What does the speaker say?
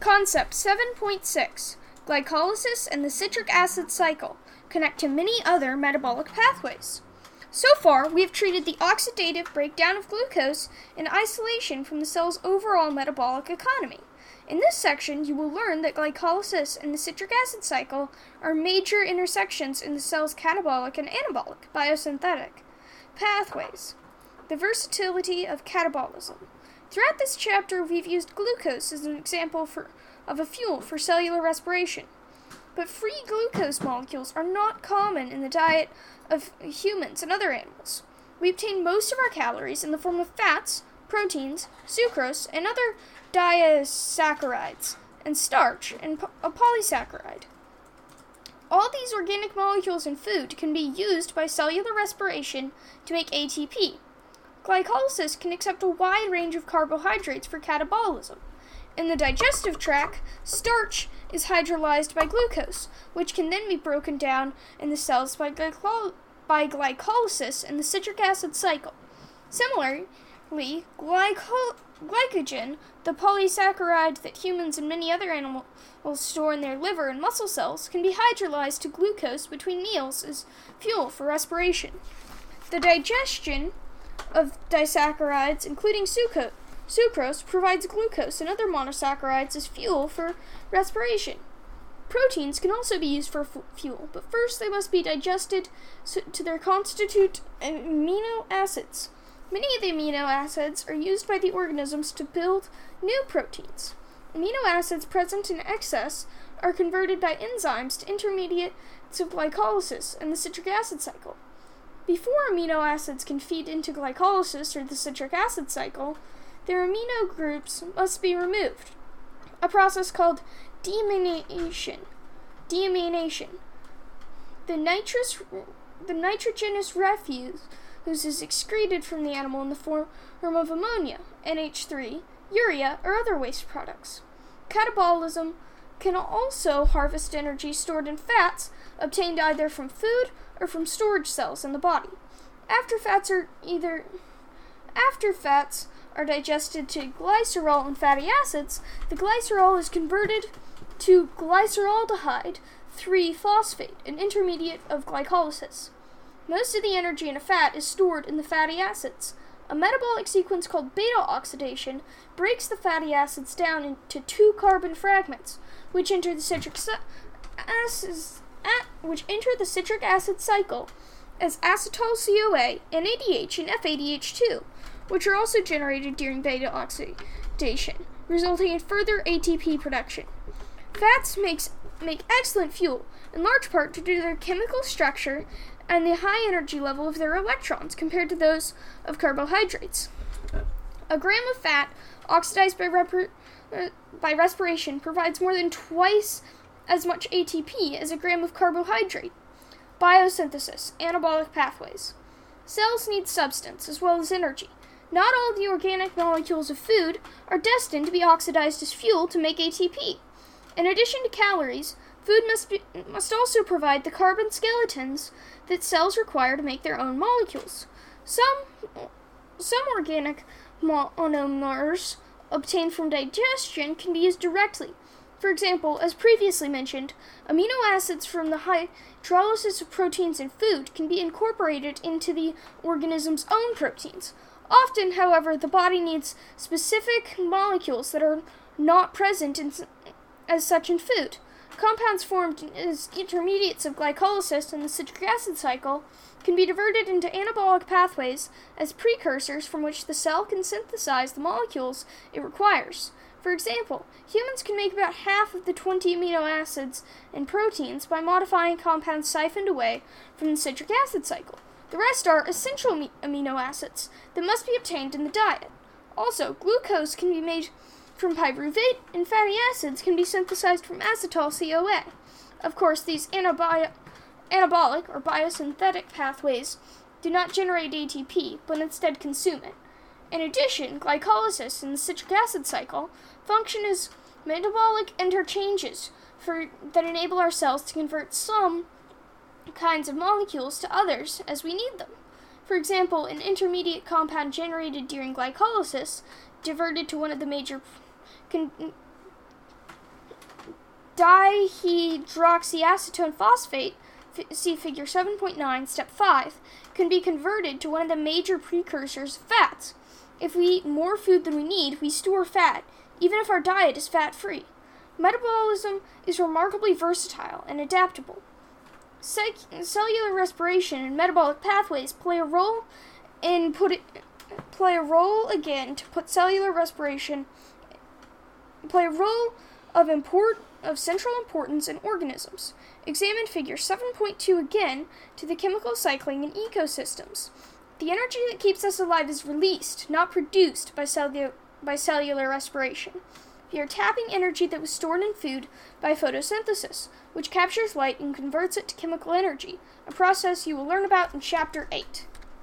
Concept 7.6 Glycolysis and the citric acid cycle connect to many other metabolic pathways. So far, we have treated the oxidative breakdown of glucose in isolation from the cell's overall metabolic economy. In this section, you will learn that glycolysis and the citric acid cycle are major intersections in the cell's catabolic and anabolic biosynthetic pathways. The versatility of catabolism. Throughout this chapter, we've used glucose as an example for, of a fuel for cellular respiration. But free glucose molecules are not common in the diet of humans and other animals. We obtain most of our calories in the form of fats, proteins, sucrose, and other disaccharides, and starch, and a polysaccharide. All these organic molecules in food can be used by cellular respiration to make ATP, Glycolysis can accept a wide range of carbohydrates for catabolism. In the digestive tract, starch is hydrolyzed by glucose, which can then be broken down in the cells by, glycol- by glycolysis in the citric acid cycle. Similarly, glyco- glycogen, the polysaccharide that humans and many other animals store in their liver and muscle cells, can be hydrolyzed to glucose between meals as fuel for respiration. The digestion of disaccharides, including sucrose, sucrose, provides glucose and other monosaccharides as fuel for respiration. Proteins can also be used for f- fuel, but first they must be digested so, to their constitute amino acids. Many of the amino acids are used by the organisms to build new proteins. Amino acids present in excess are converted by enzymes to intermediate to glycolysis and the citric acid cycle. Before amino acids can feed into glycolysis or the citric acid cycle, their amino groups must be removed, a process called deamination. Deamination. The nitrous, the nitrogenous refuse is excreted from the animal in the form of ammonia, NH3, urea, or other waste products. Catabolism can also harvest energy stored in fats obtained either from food or from storage cells in the body. After fats are either after fats are digested to glycerol and fatty acids, the glycerol is converted to glyceraldehyde 3 phosphate, an intermediate of glycolysis. Most of the energy in a fat is stored in the fatty acids. A metabolic sequence called beta oxidation breaks the fatty acids down into two carbon fragments, which enter the citric acid which enter the citric acid cycle as acetyl CoA, NADH, and FADH2, which are also generated during beta oxidation, resulting in further ATP production. Fats makes, make excellent fuel, in large part due to their chemical structure and the high energy level of their electrons compared to those of carbohydrates. A gram of fat oxidized by, uh, by respiration provides more than twice as much ATP as a gram of carbohydrate. Biosynthesis, anabolic pathways. Cells need substance as well as energy. Not all the organic molecules of food are destined to be oxidized as fuel to make ATP. In addition to calories, food must, be, must also provide the carbon skeletons that cells require to make their own molecules. Some, some organic monomers obtained from digestion can be used directly for example, as previously mentioned, amino acids from the hydrolysis of proteins in food can be incorporated into the organism's own proteins. Often, however, the body needs specific molecules that are not present in, as such in food. Compounds formed as intermediates of glycolysis in the citric acid cycle can be diverted into anabolic pathways as precursors from which the cell can synthesize the molecules it requires. For example, humans can make about half of the 20 amino acids and proteins by modifying compounds siphoned away from the citric acid cycle. The rest are essential amino acids that must be obtained in the diet. Also, glucose can be made from pyruvate, and fatty acids can be synthesized from acetyl CoA. Of course, these anabolic or biosynthetic pathways do not generate ATP, but instead consume it. In addition, glycolysis in the citric acid cycle function as metabolic interchanges for, that enable our cells to convert some kinds of molecules to others as we need them. For example, an intermediate compound generated during glycolysis diverted to one of the major con- dihydroxyacetone phosphate, see figure 7.9, step 5, can be converted to one of the major precursors of fats. If we eat more food than we need, we store fat, even if our diet is fat free. Metabolism is remarkably versatile and adaptable. cellular respiration and metabolic pathways play a role in put it, play a role again to put cellular respiration play a role of import of central importance in organisms. Examine figure 7.2 again to the chemical cycling in ecosystems. The energy that keeps us alive is released, not produced by, by cellular respiration. We are tapping energy that was stored in food by photosynthesis, which captures light and converts it to chemical energy, a process you will learn about in Chapter 8.